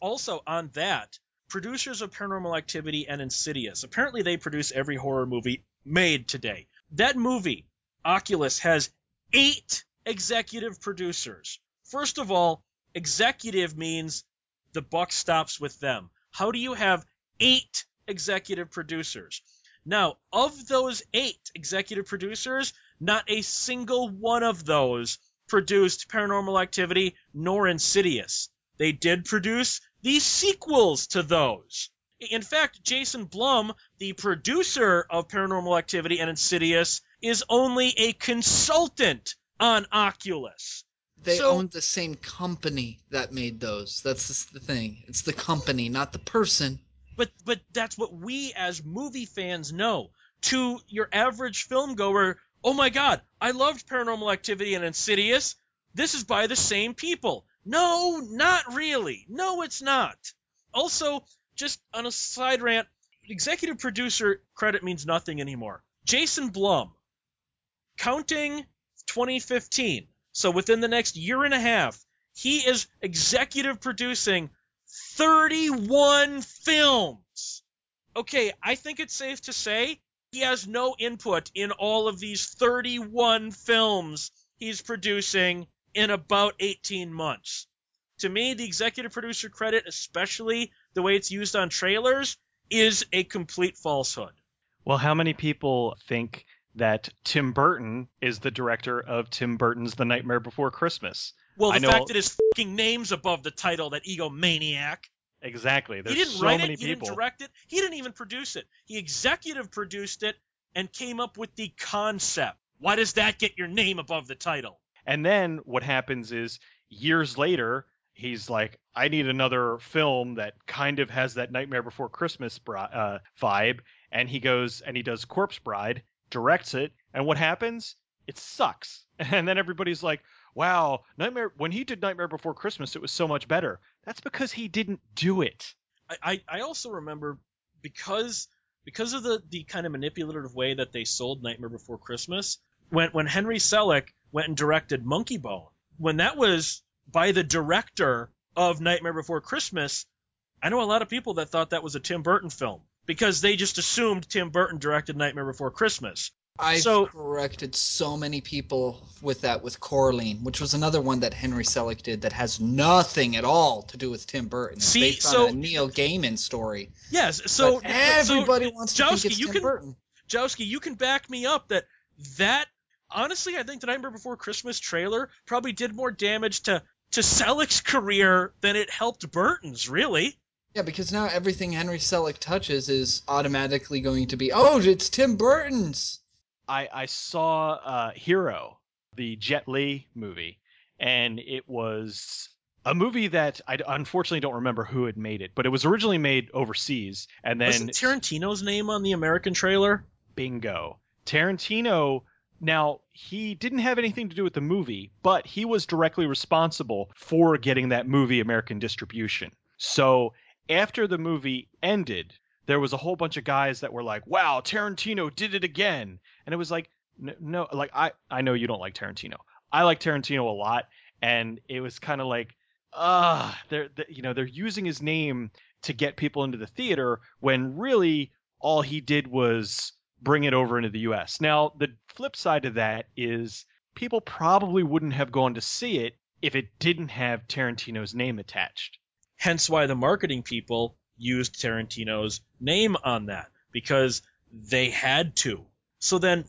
Also, on that, producers of Paranormal Activity and Insidious, apparently they produce every horror movie made today. That movie, Oculus, has eight executive producers. First of all, executive means the buck stops with them. How do you have eight executive producers? Now, of those eight executive producers, not a single one of those produced Paranormal Activity nor Insidious. They did produce the sequels to those. In fact, Jason Blum, the producer of Paranormal Activity and Insidious, is only a consultant on Oculus. They So- owned the same company that made those. That's just the thing. It's the company, not the person. But but that's what we as movie fans know. To your average film goer, oh my god, I loved Paranormal Activity and Insidious. This is by the same people. No, not really. No, it's not. Also, just on a side rant, executive producer credit means nothing anymore. Jason Blum, counting 2015, so within the next year and a half, he is executive producing 31 films. Okay, I think it's safe to say he has no input in all of these 31 films he's producing in about 18 months. To me, the executive producer credit, especially the way it's used on trailers, is a complete falsehood. Well, how many people think that Tim Burton is the director of Tim Burton's The Nightmare Before Christmas? Well, I the know- fact that his fucking name's above the title, that egomaniac. Exactly. There's he didn't so write many it, he people. didn't direct it, he didn't even produce it. He executive produced it and came up with the concept. Why does that get your name above the title? And then what happens is years later, he's like, I need another film that kind of has that Nightmare Before Christmas bri- uh, vibe. And he goes and he does Corpse Bride, directs it, and what happens? It sucks. [laughs] And then everybody's like, wow, Nightmare, when he did Nightmare Before Christmas, it was so much better. That's because he didn't do it. I, I, also remember because because of the, the kind of manipulative way that they sold Nightmare Before Christmas, when when Henry Selick went and directed Monkeybone, when that was by the director of Nightmare Before Christmas, I know a lot of people that thought that was a Tim Burton film because they just assumed Tim Burton directed Nightmare Before Christmas. I've So- corrected so many people with that with Coraline, which was another one that Henry Selick did that has nothing at all to do with Tim Burton. It's See, based so- on a Neil Gaiman story. Yes. So But everybody so, wants to think it's you Tim can Burton. Jowski, you can back me up that that honestly, I think the Nightmare Before Christmas trailer probably did more damage to to Selick's career than it helped Burton's. Really. Yeah, because now everything Henry Selick touches is automatically going to be, oh, it's Tim Burton's. I, I saw uh, Hero, the Jet Li movie, and it was a movie that I unfortunately don't remember who had made it, but it was originally made overseas, and then Wasn't Tarantino's name on the American trailer? bingo. Tarantino. Now he didn't have anything to do with the movie, but he was directly responsible for getting that movie American distribution. So after the movie ended, there was a whole bunch of guys that were like, "Wow, Tarantino did it again," and it was like, no, like I I know you don't like Tarantino. I like Tarantino a lot, and it was kind of like, ah, they're, they you know they're using his name to get people into the theater when really all he did was bring it over into the US. Now, the flip side of that is people probably wouldn't have gone to see it if it didn't have Tarantino's name attached. Hence why the marketing people used Tarantino's name on that because they had to. So then,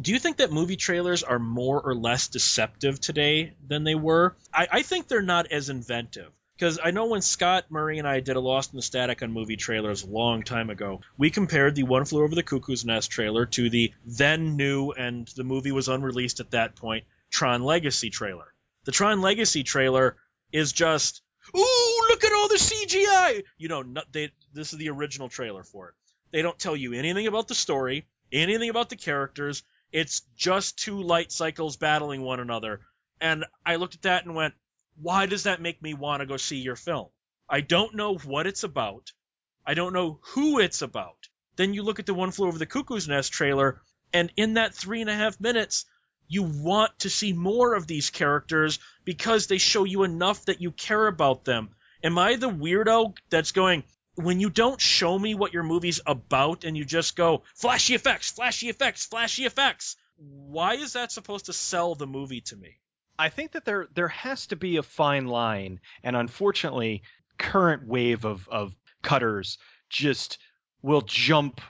do you think that movie trailers are more or less deceptive today than they were? I, I think they're not as inventive. Because I know when Scott Murray and I did a Lost in the Static on movie trailers a long time ago, we compared the One Flew Over the Cuckoo's Nest trailer to the then new and the movie was unreleased at that point Tron Legacy trailer. The Tron Legacy trailer is just, ooh, look at all the CGI. You know, they, this is the original trailer for it. They don't tell you anything about the story, anything about the characters. It's just two light cycles battling one another. And I looked at that and went, why does that make me want to go see your film? I don't know what it's about. I don't know who it's about. Then you look at the One Flew Over the Cuckoo's Nest trailer, and in that three and a half minutes, you want to see more of these characters because they show you enough that you care about them. Am I the weirdo that's going, when you don't show me what your movie's about and you just go, flashy effects, flashy effects, flashy effects, why is that supposed to sell the movie to me? I think that there there has to be a fine line, and unfortunately, current wave of of cutters just will jump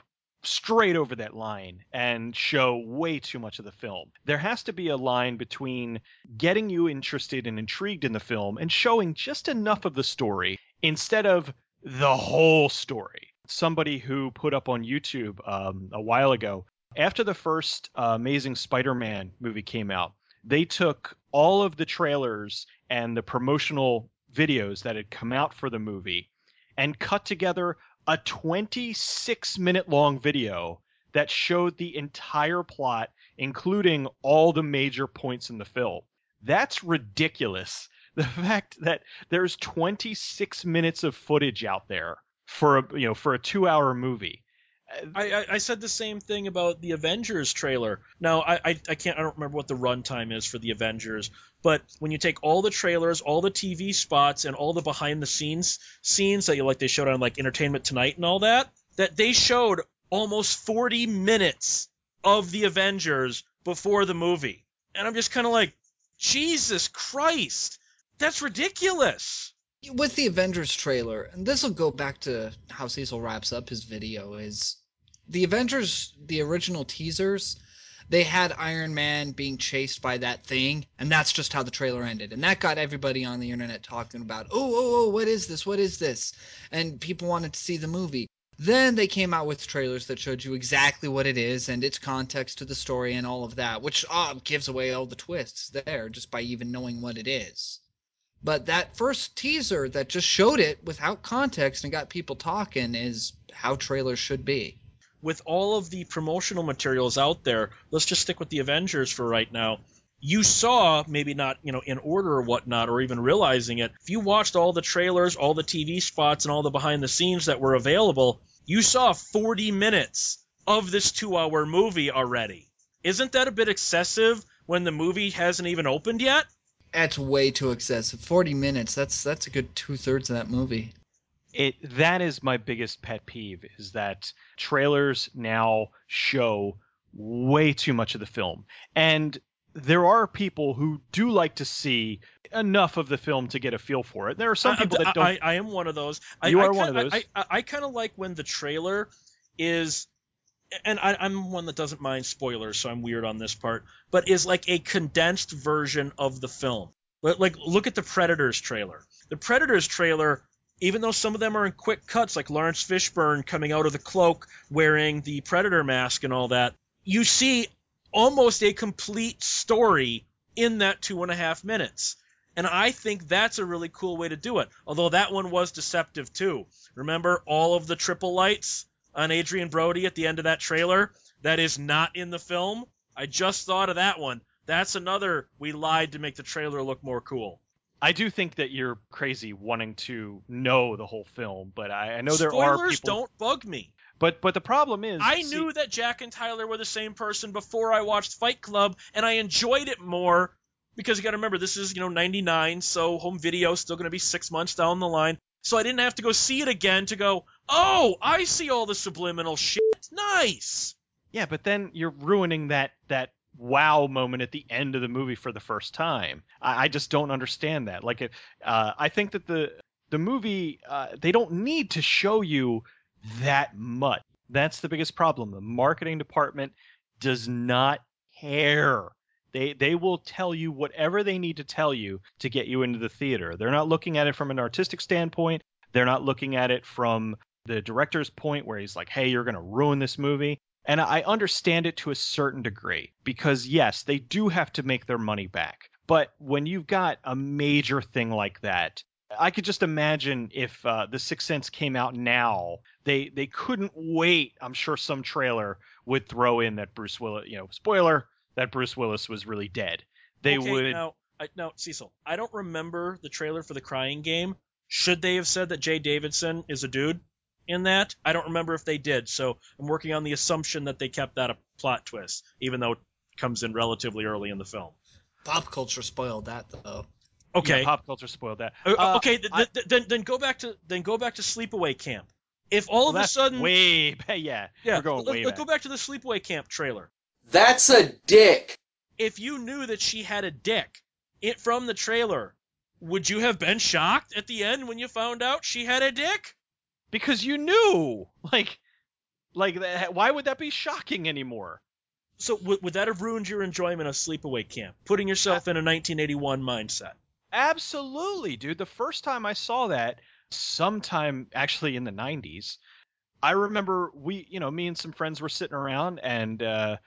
straight over that line and show way too much of the film. There has to be a line between getting you interested and intrigued in the film and showing just enough of the story instead of the whole story. Somebody who put up on YouTube um, a while ago, after the first uh, Amazing Spider Man movie came out, they took all of the trailers and the promotional videos that had come out for the movie and cut together a 26 minute long video that showed the entire plot, including all the major points in the film. That's ridiculous. [laughs] The fact that there's 26 minutes of footage out there for a you know for a two hour movie. I, I, said the same thing about the Avengers trailer. Now I, I I can't I don't remember what the runtime is for the Avengers, but when you take all the trailers, all the TV spots, and all the behind the scenes scenes that you like they showed on like Entertainment Tonight and all that, that they showed almost 40 minutes of the Avengers before the movie, and I'm just kind of like, Jesus Christ, that's ridiculous. with the Avengers trailer, and this will go back to how Cecil wraps up his video, is the Avengers, the original teasers, they had Iron Man being chased by that thing, and that's just how the trailer ended. And that got everybody on the internet talking about, oh, oh, oh, what is this? What is this? And people wanted to see the movie. Then they came out with trailers that showed you exactly what it is and its context to the story and all of that, which uh, gives away all the twists there just by even knowing what it is. But that first teaser that just showed it without context and got people talking is how trailers should be. With all of the promotional materials out there, let's just stick with the Avengers for right now. You saw, maybe not, you know, in order or whatnot, or even realizing it, if you watched all the trailers, all the TV spots, and all the behind the scenes that were available, you saw 40 minutes of this two hour movie already. Isn't that a bit excessive when the movie hasn't even opened yet? That's way too excessive. Forty minutes. That's that's a good two thirds of that movie. It that is my biggest pet peeve is that trailers now show way too much of the film. And there are people who do like to see enough of the film to get a feel for it. There are some I- people that don't. I, I am one of those. You I are one kinda- of those. I, I, I kind of like when the trailer is, and I, I'm one that doesn't mind spoilers, so I'm weird on this part, but is like a condensed version of the film. Like, look at the Predators trailer. The Predators trailer, even though some of them are in quick cuts, like Laurence Fishburne coming out of the cloak wearing the Predator mask and all that, you see almost a complete story in that two and a half minutes. And I think that's a really cool way to do it. Although that one was deceptive too. Remember all of the triple lights on Adrien Brody at the end of that trailer? That is not in the film. I just thought of that one. That's another we lied to make the trailer look more cool. I do think that you're crazy wanting to know the whole film, but I, I know there Spoilers are people. don't bug me. But but the problem is, I see- knew that Jack and Tyler were the same person before I watched Fight Club, and I enjoyed it more because you got to remember this is you know '99, so home video is still going to be six months down the line. So I didn't have to go see it again to go, oh, I see all the subliminal shit. Nice. Yeah, but then you're ruining that that wow moment at the end of the movie for the first time. I, I just don't understand that. Like, uh, I think that the the movie uh, they don't need to show you that much. That's the biggest problem. The marketing department does not care. They they will tell you whatever they need to tell you to get you into the theater. They're not looking at it from an artistic standpoint. They're not looking at it from the director's point where he's like, "Hey, you're going to ruin this movie." And I understand it to a certain degree because yes, they do have to make their money back. But when you've got a major thing like that, I could just imagine if uh, the Sixth Sense came out now, they they couldn't wait. I'm sure some trailer would throw in that Bruce Willis, you know, spoiler that Bruce Willis was really dead. They okay, would. now. I, now, Cecil, I don't remember the trailer for the Crying Game. Should they have said that Jaye Davidson is a dude in that? I don't remember if they did. So I'm working on the assumption that they kept that a plot twist, even though it comes in relatively early in the film. Pop culture spoiled that though. Okay. Yeah, pop culture spoiled that. Uh, Uh, okay. th- I- th- then then go back to then go back to Sleepaway Camp. If all well, of a sudden, way back. Yeah, yeah, we're going let, way let- back. go back to the Sleepaway Camp trailer. That's a dick. If you knew that she had a dick it from the trailer, would you have been shocked at the end when you found out she had a dick? Because you knew [laughs] like like why would that be shocking anymore So w- would that have ruined your enjoyment of Sleepaway Camp? Putting yourself in a 1981 mindset. absolutely dude the first time i saw that sometime actually in the 90s i remember we you know me and some friends were sitting around and uh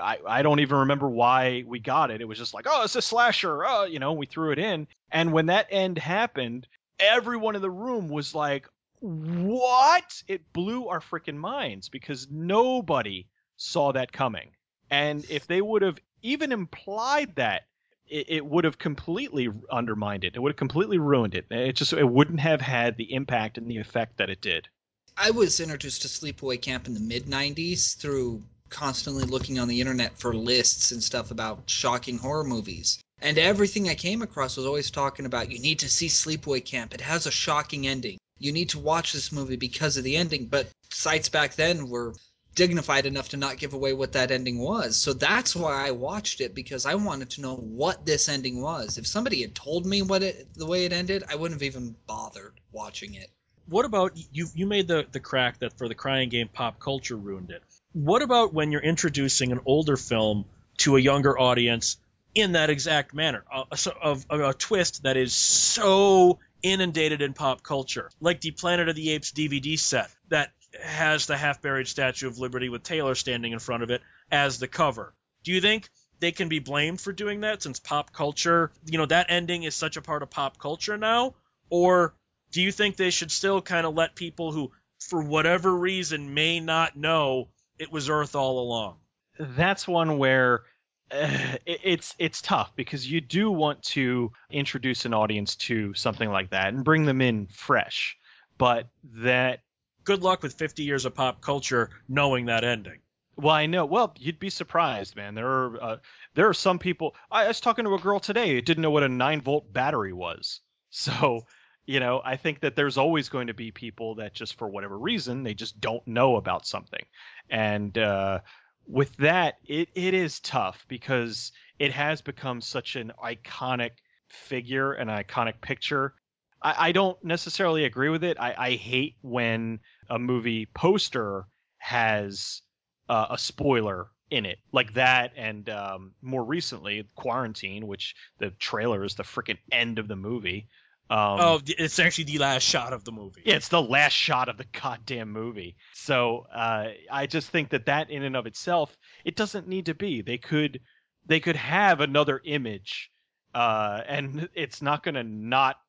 I, I don't even remember why we got it. It was just like, oh, it's a slasher. Oh, you know, we threw it in. And when that end happened, everyone in the room was like, what? It blew our freaking minds because nobody saw that coming. And if they would have even implied that, it, it would have completely undermined it. It would have completely ruined it. It just it wouldn't have had the impact and the effect that it did. I was introduced to Sleepaway Camp in the mid 90s through constantly looking on the internet for lists and stuff about shocking horror movies. And everything I came across was always talking about you need to see Sleepaway Camp. It has a shocking ending. You need to watch this movie because of the ending. But sites back then were dignified enough to not give away what that ending was. So that's why I watched it because I wanted to know what this ending was. If somebody had told me what it the way it ended, I wouldn't have even bothered watching it. What about you? You made the the crack that for the Crying Game, pop culture ruined it. What about when you're introducing an older film to a younger audience in that exact manner, a, a, of- of a twist that is so inundated in pop culture, like the Planet of the Apes DVD set that has the half-buried Statue of Liberty with Taylor standing in front of it as the cover. Do you think they can be blamed for doing that since pop culture, you know, that ending is such a part of pop culture now? Or do you think they should still kind of let people who, for whatever reason, may not know it was Earth all along? that's one where [sighs] it's it's tough because you do want to introduce an audience to something like that and bring them in fresh, but that Good luck with 50 years of pop culture knowing that ending. well I know. Well you'd be surprised man. There are uh, there are some people I was talking to a girl today who didn't know what a nine volt battery was. So you know I think that there's always going to be people that just for whatever reason they just don't know about something. And uh, with that, it, it is tough because it has become such an iconic figure, an iconic picture. I, I don't necessarily agree with it. I, I hate when a movie poster has uh, a spoiler in it, like that, and um, more recently, Quarantine, which the trailer is the freaking end of the movie. Um, oh, it's actually the last shot of the movie. yeah, it's the last shot of the goddamn movie. So uh, I just think that that in and of itself, it doesn't need to be. They could they could have another image, uh, and it's not going to not,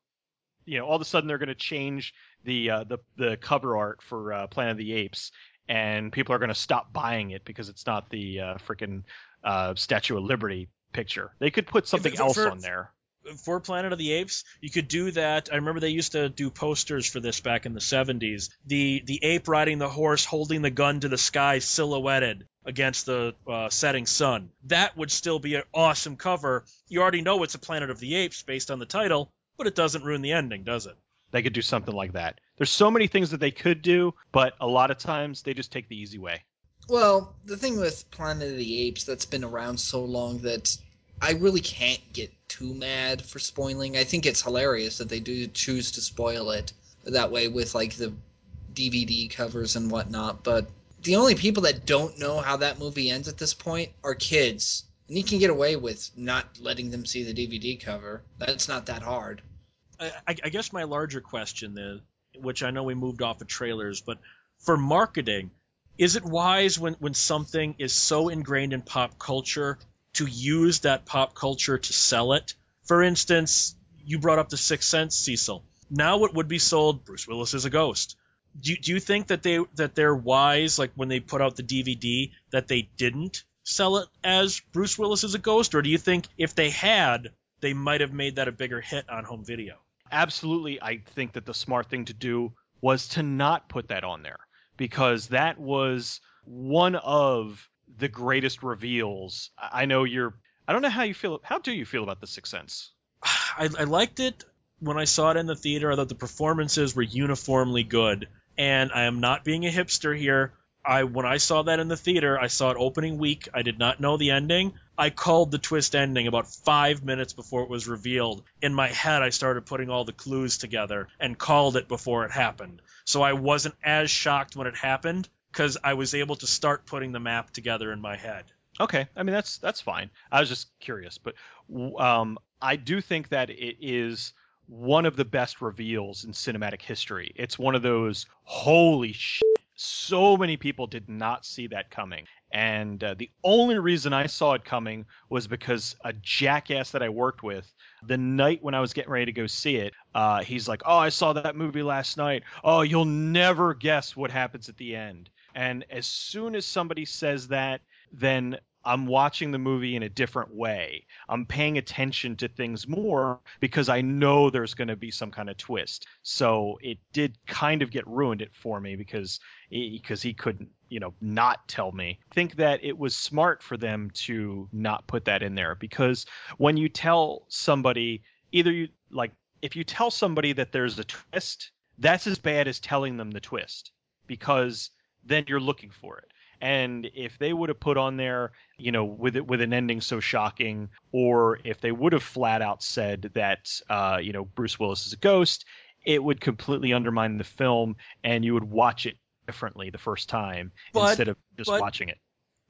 you know, all of a sudden they're going to change the uh, the the cover art for uh, Planet of the Apes, and people are going to stop buying it because it's not the uh, freaking uh, Statue of Liberty picture. They could put something for- else on there. For Planet of the Apes, you could do that. I remember they used to do posters for this back in the 70s. The the ape riding the horse, holding the gun to the sky, silhouetted against the uh, setting sun. That would still be an awesome cover. You already know it's a Planet of the Apes based on the title, but it doesn't ruin the ending, does it? They could do something like that. There's so many things that they could do, but a lot of times they just take the easy way. Well, the thing with Planet of the Apes that's been around so long that I really can't get too mad for spoiling. I think it's hilarious that they do choose to spoil it that way with like the DVD covers and whatnot. But the only people that don't know how that movie ends at this point are kids. And you can get away with not letting them see the DVD cover. That's not that hard. I, I guess my larger question then, which I know we moved off of trailers, but for marketing, is it wise when, when something is so ingrained in pop culture to use that pop culture to sell it? For instance, you brought up the Sixth Sense, Cecil. Now it would be sold Bruce Willis is a ghost. Do, do you think that they that they're wise, like when they put out the DVD, that they didn't sell it as Bruce Willis is a ghost, or do you think if they had, they might have made that a bigger hit on home video? Absolutely, I think that the smart thing to do was to not put that on there because that was one of the greatest reveals. I know you're. I don't know how you feel. How do you feel about the Sixth Sense? I, I liked it when I saw it in the theater. I thought the performances were uniformly good. And I am not being a hipster here. I when I saw that in the theater, I saw it opening week. I did not know the ending. I called the twist ending about five minutes before it was revealed. In my head, I started putting all the clues together and called it before it happened. So I wasn't as shocked when it happened because I was able to start putting the map together in my head. Okay, I mean that's that's fine. I was just curious, but um, I do think that it is one of the best reveals in cinematic history. It's one of those holy shit. So many people did not see that coming. And uh, the only reason I saw it coming was because a jackass that I worked with, the night when I was getting ready to go see it, uh, he's like, Oh, I saw that movie last night. Oh, you'll never guess what happens at the end. And as soon as somebody says that, then I'm watching the movie in a different way. I'm paying attention to things more because I know there's going to be some kind of twist. So it did kind of get ruined it for me because because he couldn't, you know, not tell me. I think that it was smart for them to not put that in there because when you tell somebody either you like if you tell somebody that there's a twist, that's as bad as telling them the twist because then you're looking for it. And if they would have put on there, you know, with it with an ending so shocking, or if they would have flat out said that, uh, you know, Bruce Willis is a ghost, it would completely undermine the film, and you would watch it differently the first time But- instead of just but- watching it.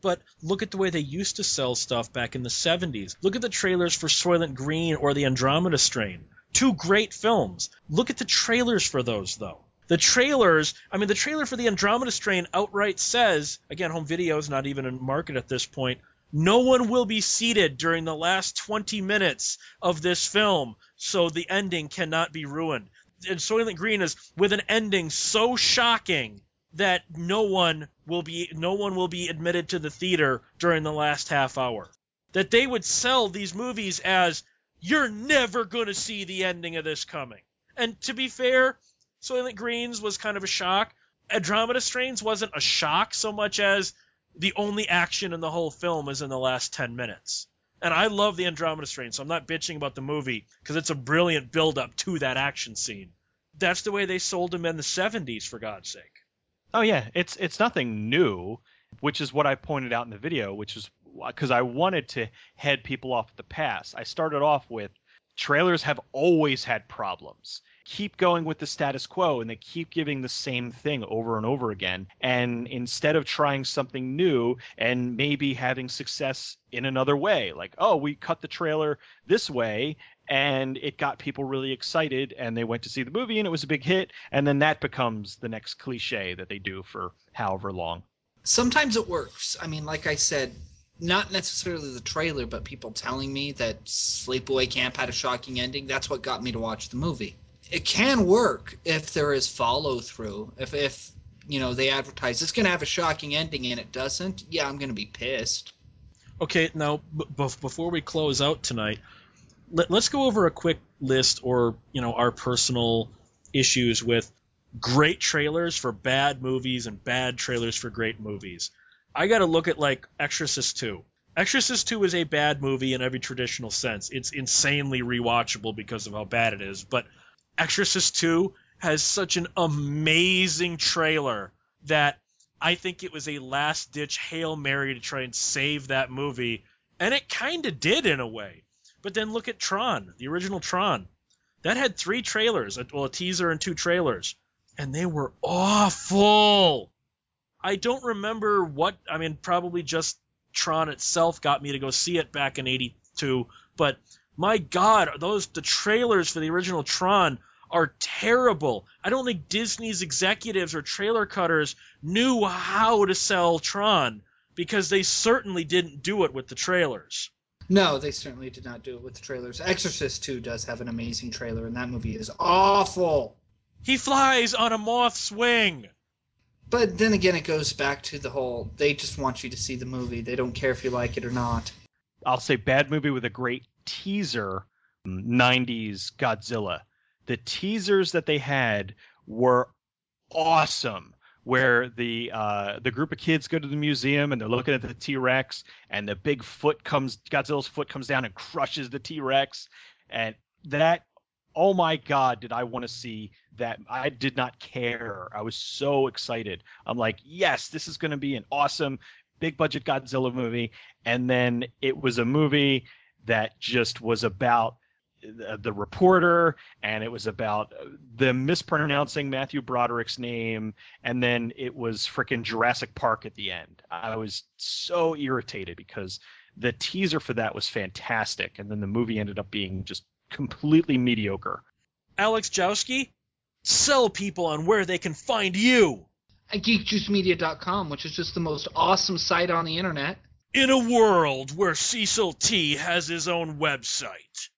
But look at the way they used to sell stuff back in the 70s. Look at the trailers for Soylent Green or The Andromeda Strain. Two great films. Look at the trailers for those, though. The trailers, I mean, the trailer for The Andromeda Strain outright says, again, home video is not even in market at this point, no one will be seated during the last 20 minutes of this film, so the ending cannot be ruined. And Soylent Green is with an ending so shocking that no one will be no one will be admitted to the theater during the last half hour. That they would sell these movies as you're never going to see the ending of this coming. And to be fair, Soylent Greens was kind of a shock. Andromeda Strains wasn't a shock so much as the only action in the whole film is in the last 10 minutes. And I love the Andromeda Strain, so I'm not bitching about the movie because it's a brilliant build up to that action scene. That's the way they sold them in the 70s, for God's sake. Oh yeah, it's it's nothing new. which is what I pointed out in the video, which is because I wanted to head people off the pass. I started off with trailers have always had problems. Keep going with the status quo and they keep giving the same thing over and over again. And instead of trying something new and maybe having success in another way, like, oh, we cut the trailer this way and it got people really excited and they went to see the movie and it was a big hit. And then that becomes the next cliche that they do for however long. Sometimes it works. I mean, like I said, not necessarily the trailer, but people telling me that Sleepaway Camp had a shocking ending. That's what got me to watch the movie. It can work if there is follow through. If if you know they advertise it's going to have a shocking ending and it doesn't, yeah, I'm going to be pissed. Okay, now b- before we close out tonight, let, us go over a quick list or you know our personal issues with great trailers for bad movies and bad trailers for great movies. I got to look at like Exorcist 2. Exorcist 2 is a bad movie in every traditional sense. It's insanely rewatchable because of how bad it is, but Exorcist 2 has such an amazing trailer that I think it was a last ditch Hail Mary to try and save that movie, and it kind of did in a way. But then look at Tron, the original Tron. That had three trailers, well, a teaser and two trailers, and they were awful. I don't remember what. I mean, probably just Tron itself got me to go see it back in '82. But my God, those the trailers for the original Tron are terrible. I don't think Disney's executives or trailer cutters knew how to sell Tron because they certainly didn't do it with the trailers. No, they certainly did not do it with the trailers. Exorcist 2 does have an amazing trailer, and that movie is awful. He flies on a moth's wing. But then again, it goes back to the whole they just want you to see the movie. They don't care if you like it or not. I'll say bad movie with a great teaser 90s Godzilla. The teasers that they had were awesome. Where the uh, the group of kids go to the museum and they're looking at the T Rex and the big foot comes Godzilla's foot comes down and crushes the T Rex and that oh my god did i want to see that i did not care i was so excited i'm like yes this is going to be an awesome big budget godzilla movie and then it was a movie that just was about the, the reporter and it was about them mispronouncing matthew broderick's name and then it was freaking jurassic park at the end i was so irritated because the teaser for that was fantastic and then the movie ended up being just completely mediocre. Alex Jowski, sell people on where they can find you. At geekjuicemedia.com, which is just the most awesome site on the internet. In a world where Cecil T has his own website.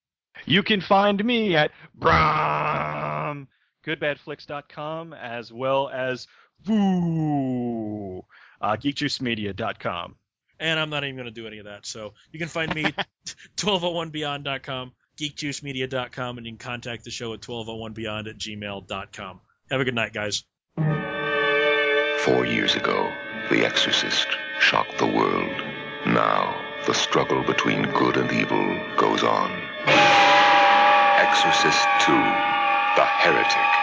You can find me at Brom, goodbadflix.com as well as Woo, uh, geekjuicemedia.com. And I'm not even going to do any of that. So you can find me [laughs] 1201beyond.com geekjuicemedia.com, and you can contact the show at 1201beyond at gmail.com. Have a good night, guys. Four years ago, The Exorcist shocked the world. Now, the struggle between good and evil goes on. Exorcist 2 The Heretic.